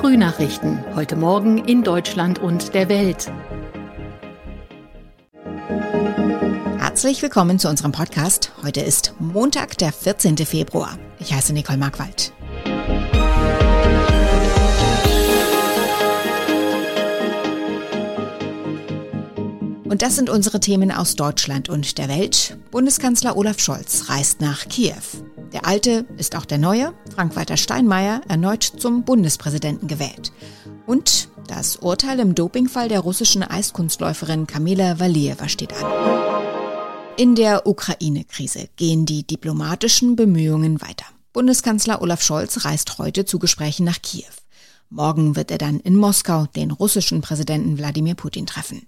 Frühnachrichten. Heute Morgen in Deutschland und der Welt. Herzlich willkommen zu unserem Podcast. Heute ist Montag, der 14. Februar. Ich heiße Nicole Markwald. Und das sind unsere Themen aus Deutschland und der Welt. Bundeskanzler Olaf Scholz reist nach Kiew. Der Alte ist auch der Neue, Frank-Walter Steinmeier, erneut zum Bundespräsidenten gewählt. Und das Urteil im Dopingfall der russischen Eiskunstläuferin Kamila Valieva steht an. In der Ukraine-Krise gehen die diplomatischen Bemühungen weiter. Bundeskanzler Olaf Scholz reist heute zu Gesprächen nach Kiew. Morgen wird er dann in Moskau den russischen Präsidenten Wladimir Putin treffen.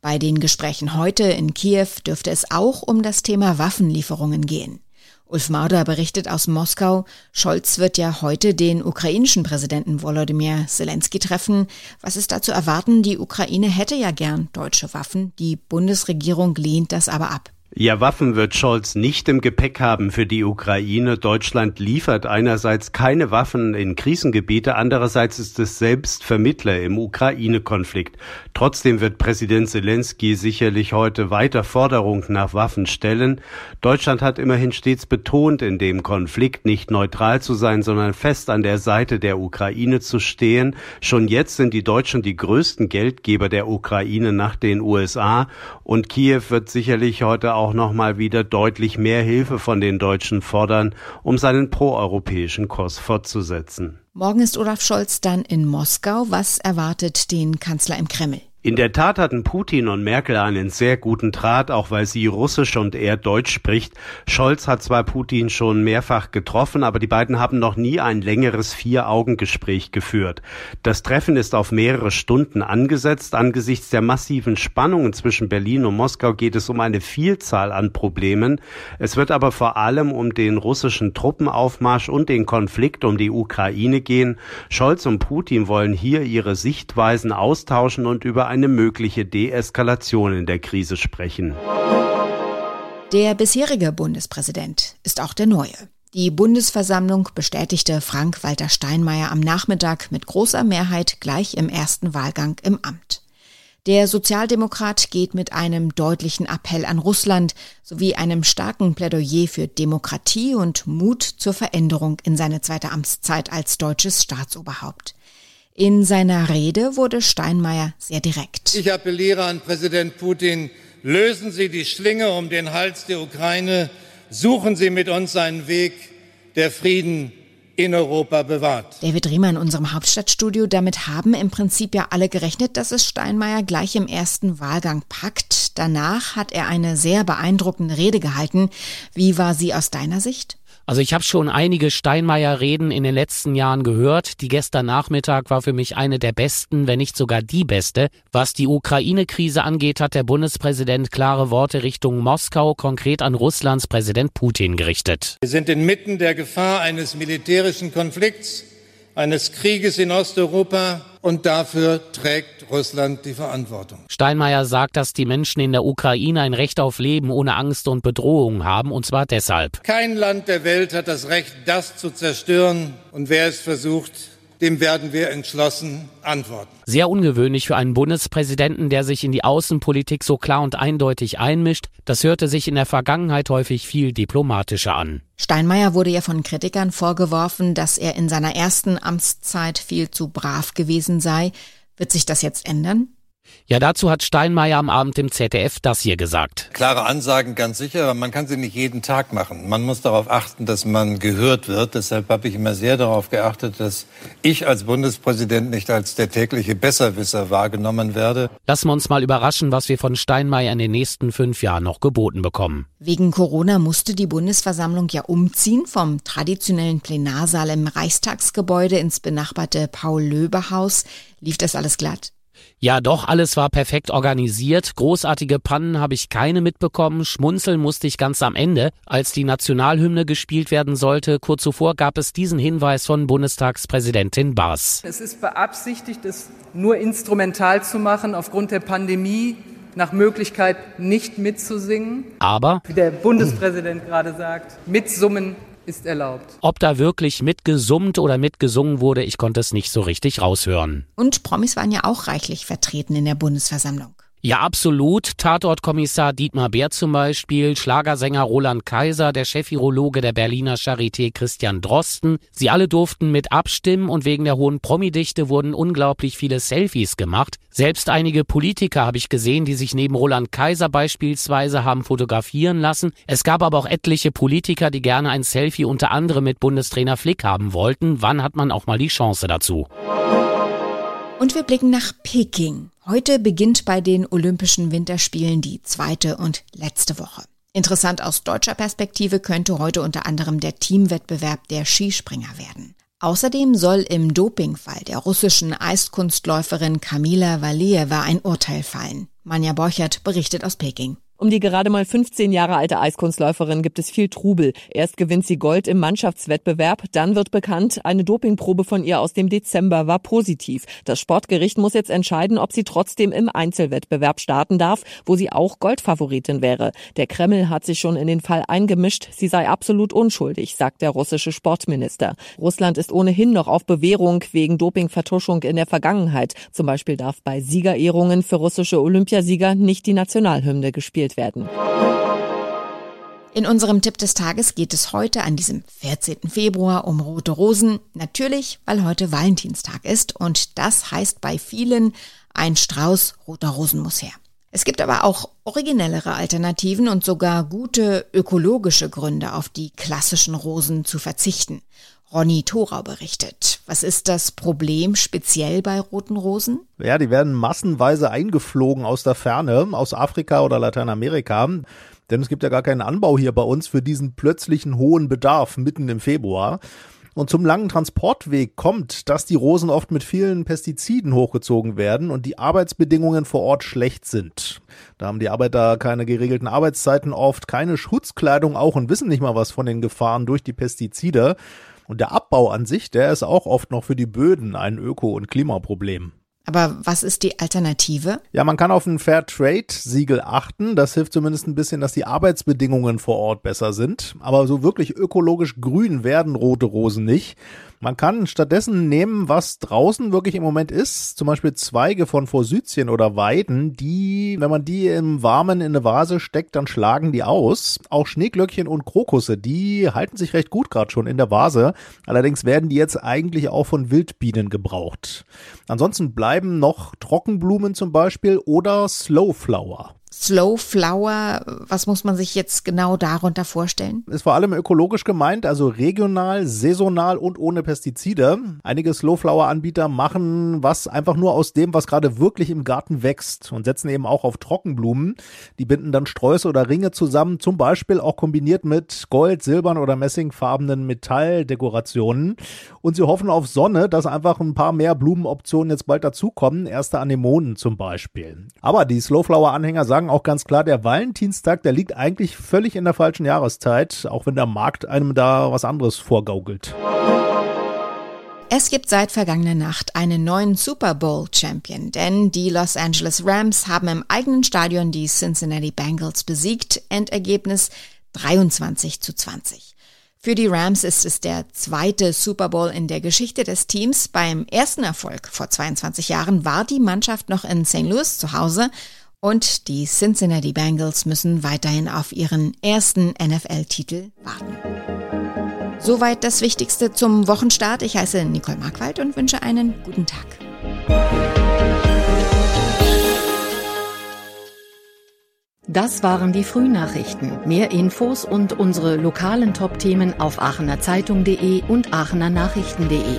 Bei den Gesprächen heute in Kiew dürfte es auch um das Thema Waffenlieferungen gehen. Ulf Mauder berichtet aus Moskau, Scholz wird ja heute den ukrainischen Präsidenten Volodymyr Zelensky treffen. Was ist da zu erwarten? Die Ukraine hätte ja gern deutsche Waffen. Die Bundesregierung lehnt das aber ab. Ja, Waffen wird Scholz nicht im Gepäck haben für die Ukraine. Deutschland liefert einerseits keine Waffen in Krisengebiete, andererseits ist es selbst Vermittler im Ukraine-Konflikt. Trotzdem wird Präsident Zelensky sicherlich heute weiter Forderungen nach Waffen stellen. Deutschland hat immerhin stets betont, in dem Konflikt nicht neutral zu sein, sondern fest an der Seite der Ukraine zu stehen. Schon jetzt sind die Deutschen die größten Geldgeber der Ukraine nach den USA und Kiew wird sicherlich heute auch noch mal wieder deutlich mehr Hilfe von den Deutschen fordern, um seinen proeuropäischen Kurs fortzusetzen. Morgen ist Olaf Scholz dann in Moskau. Was erwartet den Kanzler im Kreml? In der Tat hatten Putin und Merkel einen sehr guten Draht, auch weil sie Russisch und er Deutsch spricht. Scholz hat zwar Putin schon mehrfach getroffen, aber die beiden haben noch nie ein längeres Vier-Augen-Gespräch geführt. Das Treffen ist auf mehrere Stunden angesetzt. Angesichts der massiven Spannungen zwischen Berlin und Moskau geht es um eine Vielzahl an Problemen. Es wird aber vor allem um den russischen Truppenaufmarsch und den Konflikt um die Ukraine gehen. Scholz und Putin wollen hier ihre Sichtweisen austauschen und über eine mögliche Deeskalation in der Krise sprechen. Der bisherige Bundespräsident ist auch der neue. Die Bundesversammlung bestätigte Frank-Walter Steinmeier am Nachmittag mit großer Mehrheit gleich im ersten Wahlgang im Amt. Der Sozialdemokrat geht mit einem deutlichen Appell an Russland sowie einem starken Plädoyer für Demokratie und Mut zur Veränderung in seine zweite Amtszeit als deutsches Staatsoberhaupt. In seiner Rede wurde Steinmeier sehr direkt. Ich appelliere an Präsident Putin, lösen Sie die Schlinge um den Hals der Ukraine, suchen Sie mit uns einen Weg, der Frieden in Europa bewahrt. David Riemer in unserem Hauptstadtstudio. Damit haben im Prinzip ja alle gerechnet, dass es Steinmeier gleich im ersten Wahlgang packt. Danach hat er eine sehr beeindruckende Rede gehalten. Wie war sie aus deiner Sicht? Also ich habe schon einige Steinmeier-Reden in den letzten Jahren gehört. Die gestern Nachmittag war für mich eine der besten, wenn nicht sogar die beste. Was die Ukraine-Krise angeht, hat der Bundespräsident klare Worte Richtung Moskau, konkret an Russlands Präsident Putin gerichtet. Wir sind inmitten der Gefahr eines militärischen Konflikts, eines Krieges in Osteuropa und dafür trägt Russland die Verantwortung. Steinmeier sagt, dass die Menschen in der Ukraine ein Recht auf Leben ohne Angst und Bedrohung haben, und zwar deshalb. Kein Land der Welt hat das Recht, das zu zerstören, und wer es versucht, dem werden wir entschlossen antworten. Sehr ungewöhnlich für einen Bundespräsidenten, der sich in die Außenpolitik so klar und eindeutig einmischt. Das hörte sich in der Vergangenheit häufig viel diplomatischer an. Steinmeier wurde ja von Kritikern vorgeworfen, dass er in seiner ersten Amtszeit viel zu brav gewesen sei. Wird sich das jetzt ändern? Ja, dazu hat Steinmeier am Abend im ZDF das hier gesagt. Klare Ansagen, ganz sicher, aber man kann sie nicht jeden Tag machen. Man muss darauf achten, dass man gehört wird. Deshalb habe ich immer sehr darauf geachtet, dass ich als Bundespräsident nicht als der tägliche Besserwisser wahrgenommen werde. Lassen wir uns mal überraschen, was wir von Steinmeier in den nächsten fünf Jahren noch geboten bekommen. Wegen Corona musste die Bundesversammlung ja umziehen vom traditionellen Plenarsaal im Reichstagsgebäude ins benachbarte Paul-Löbe-Haus. Lief das alles glatt? Ja, doch, alles war perfekt organisiert. Großartige Pannen habe ich keine mitbekommen. Schmunzeln musste ich ganz am Ende, als die Nationalhymne gespielt werden sollte. Kurz zuvor gab es diesen Hinweis von Bundestagspräsidentin Baas. Es ist beabsichtigt, es nur instrumental zu machen aufgrund der Pandemie nach Möglichkeit nicht mitzusingen. Aber, wie der Bundespräsident gerade sagt, mitsummen ist erlaubt. Ob da wirklich mitgesummt oder mitgesungen wurde, ich konnte es nicht so richtig raushören. Und Promis waren ja auch reichlich vertreten in der Bundesversammlung. Ja, absolut. Tatortkommissar Dietmar Bär zum Beispiel, Schlagersänger Roland Kaiser, der Chefirologe der Berliner Charité Christian Drosten. Sie alle durften mit abstimmen und wegen der hohen Promidichte wurden unglaublich viele Selfies gemacht. Selbst einige Politiker habe ich gesehen, die sich neben Roland Kaiser beispielsweise haben fotografieren lassen. Es gab aber auch etliche Politiker, die gerne ein Selfie unter anderem mit Bundestrainer Flick haben wollten. Wann hat man auch mal die Chance dazu? Und wir blicken nach Peking. Heute beginnt bei den Olympischen Winterspielen die zweite und letzte Woche. Interessant aus deutscher Perspektive könnte heute unter anderem der Teamwettbewerb der Skispringer werden. Außerdem soll im Dopingfall der russischen Eiskunstläuferin Kamila Valieva ein Urteil fallen. Manja Borchert berichtet aus Peking. Um die gerade mal 15 Jahre alte Eiskunstläuferin gibt es viel Trubel. Erst gewinnt sie Gold im Mannschaftswettbewerb, dann wird bekannt, eine Dopingprobe von ihr aus dem Dezember war positiv. Das Sportgericht muss jetzt entscheiden, ob sie trotzdem im Einzelwettbewerb starten darf, wo sie auch Goldfavoritin wäre. Der Kreml hat sich schon in den Fall eingemischt, sie sei absolut unschuldig, sagt der russische Sportminister. Russland ist ohnehin noch auf Bewährung wegen Dopingvertuschung in der Vergangenheit. Zum Beispiel darf bei Siegerehrungen für russische Olympiasieger nicht die Nationalhymne gespielt gespielt werden. In unserem Tipp des Tages geht es heute an diesem 14. Februar um rote Rosen. Natürlich, weil heute Valentinstag ist und das heißt bei vielen, ein Strauß roter Rosen muss her. Es gibt aber auch originellere Alternativen und sogar gute ökologische Gründe, auf die klassischen Rosen zu verzichten. Ronny Thorau berichtet. Was ist das Problem speziell bei roten Rosen? Ja, die werden massenweise eingeflogen aus der Ferne, aus Afrika oder Lateinamerika. Denn es gibt ja gar keinen Anbau hier bei uns für diesen plötzlichen hohen Bedarf mitten im Februar. Und zum langen Transportweg kommt, dass die Rosen oft mit vielen Pestiziden hochgezogen werden und die Arbeitsbedingungen vor Ort schlecht sind. Da haben die Arbeiter keine geregelten Arbeitszeiten oft, keine Schutzkleidung auch und wissen nicht mal was von den Gefahren durch die Pestizide. Und der Abbau an sich, der ist auch oft noch für die Böden ein Öko- und Klimaproblem. Aber was ist die Alternative? Ja, man kann auf ein Fair Trade Siegel achten. Das hilft zumindest ein bisschen, dass die Arbeitsbedingungen vor Ort besser sind. Aber so wirklich ökologisch grün werden rote Rosen nicht. Man kann stattdessen nehmen, was draußen wirklich im Moment ist, zum Beispiel Zweige von Forsythien oder Weiden, die, wenn man die im Warmen in eine Vase steckt, dann schlagen die aus. Auch Schneeglöckchen und Krokusse, die halten sich recht gut gerade schon in der Vase. Allerdings werden die jetzt eigentlich auch von Wildbienen gebraucht. Ansonsten bleiben noch Trockenblumen zum Beispiel oder Slowflower. Slow Flower, was muss man sich jetzt genau darunter vorstellen? Ist vor allem ökologisch gemeint, also regional, saisonal und ohne Pestizide. Einige Slow Flower Anbieter machen was einfach nur aus dem, was gerade wirklich im Garten wächst und setzen eben auch auf Trockenblumen. Die binden dann Sträuße oder Ringe zusammen, zum Beispiel auch kombiniert mit Gold, Silbern oder Messingfarbenen Metalldekorationen. Und sie hoffen auf Sonne, dass einfach ein paar mehr Blumenoptionen jetzt bald dazukommen. Erste Anemonen zum Beispiel. Aber die Slow Flower Anhänger sagen, sagen auch ganz klar, der Valentinstag, der liegt eigentlich völlig in der falschen Jahreszeit, auch wenn der Markt einem da was anderes vorgaukelt. Es gibt seit vergangener Nacht einen neuen Super Bowl Champion, denn die Los Angeles Rams haben im eigenen Stadion die Cincinnati Bengals besiegt. Endergebnis 23 zu 20. Für die Rams ist es der zweite Super Bowl in der Geschichte des Teams. Beim ersten Erfolg vor 22 Jahren war die Mannschaft noch in St. Louis zu Hause und die Cincinnati Bengals müssen weiterhin auf ihren ersten NFL-Titel warten. Soweit das Wichtigste zum Wochenstart. Ich heiße Nicole Markwald und wünsche einen guten Tag. Das waren die Frühnachrichten. Mehr Infos und unsere lokalen Top-Themen auf aachenerzeitung.de und aachenernachrichten.de.